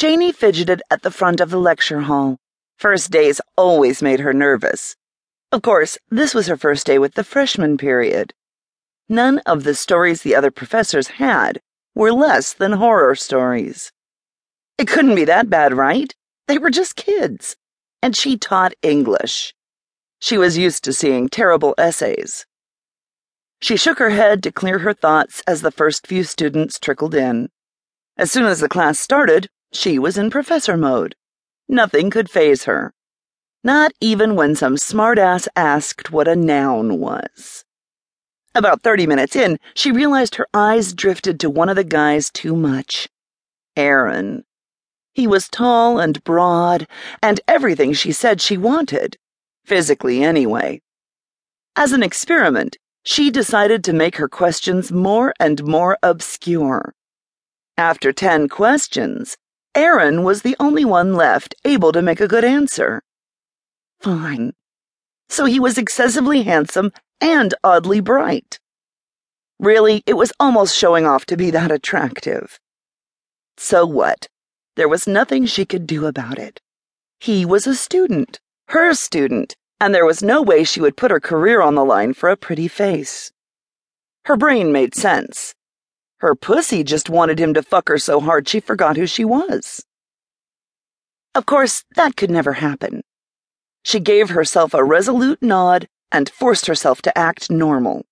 Janie fidgeted at the front of the lecture hall. First days always made her nervous. Of course, this was her first day with the freshman period. None of the stories the other professors had were less than horror stories. It couldn't be that bad, right? They were just kids. And she taught English. She was used to seeing terrible essays. She shook her head to clear her thoughts as the first few students trickled in. As soon as the class started, she was in professor mode. Nothing could faze her. Not even when some smartass asked what a noun was. About 30 minutes in, she realized her eyes drifted to one of the guys too much. Aaron. He was tall and broad, and everything she said she wanted. Physically, anyway. As an experiment, she decided to make her questions more and more obscure. After 10 questions, Aaron was the only one left able to make a good answer. Fine. So he was excessively handsome and oddly bright. Really, it was almost showing off to be that attractive. So what? There was nothing she could do about it. He was a student, her student, and there was no way she would put her career on the line for a pretty face. Her brain made sense. Her pussy just wanted him to fuck her so hard she forgot who she was. Of course, that could never happen. She gave herself a resolute nod and forced herself to act normal.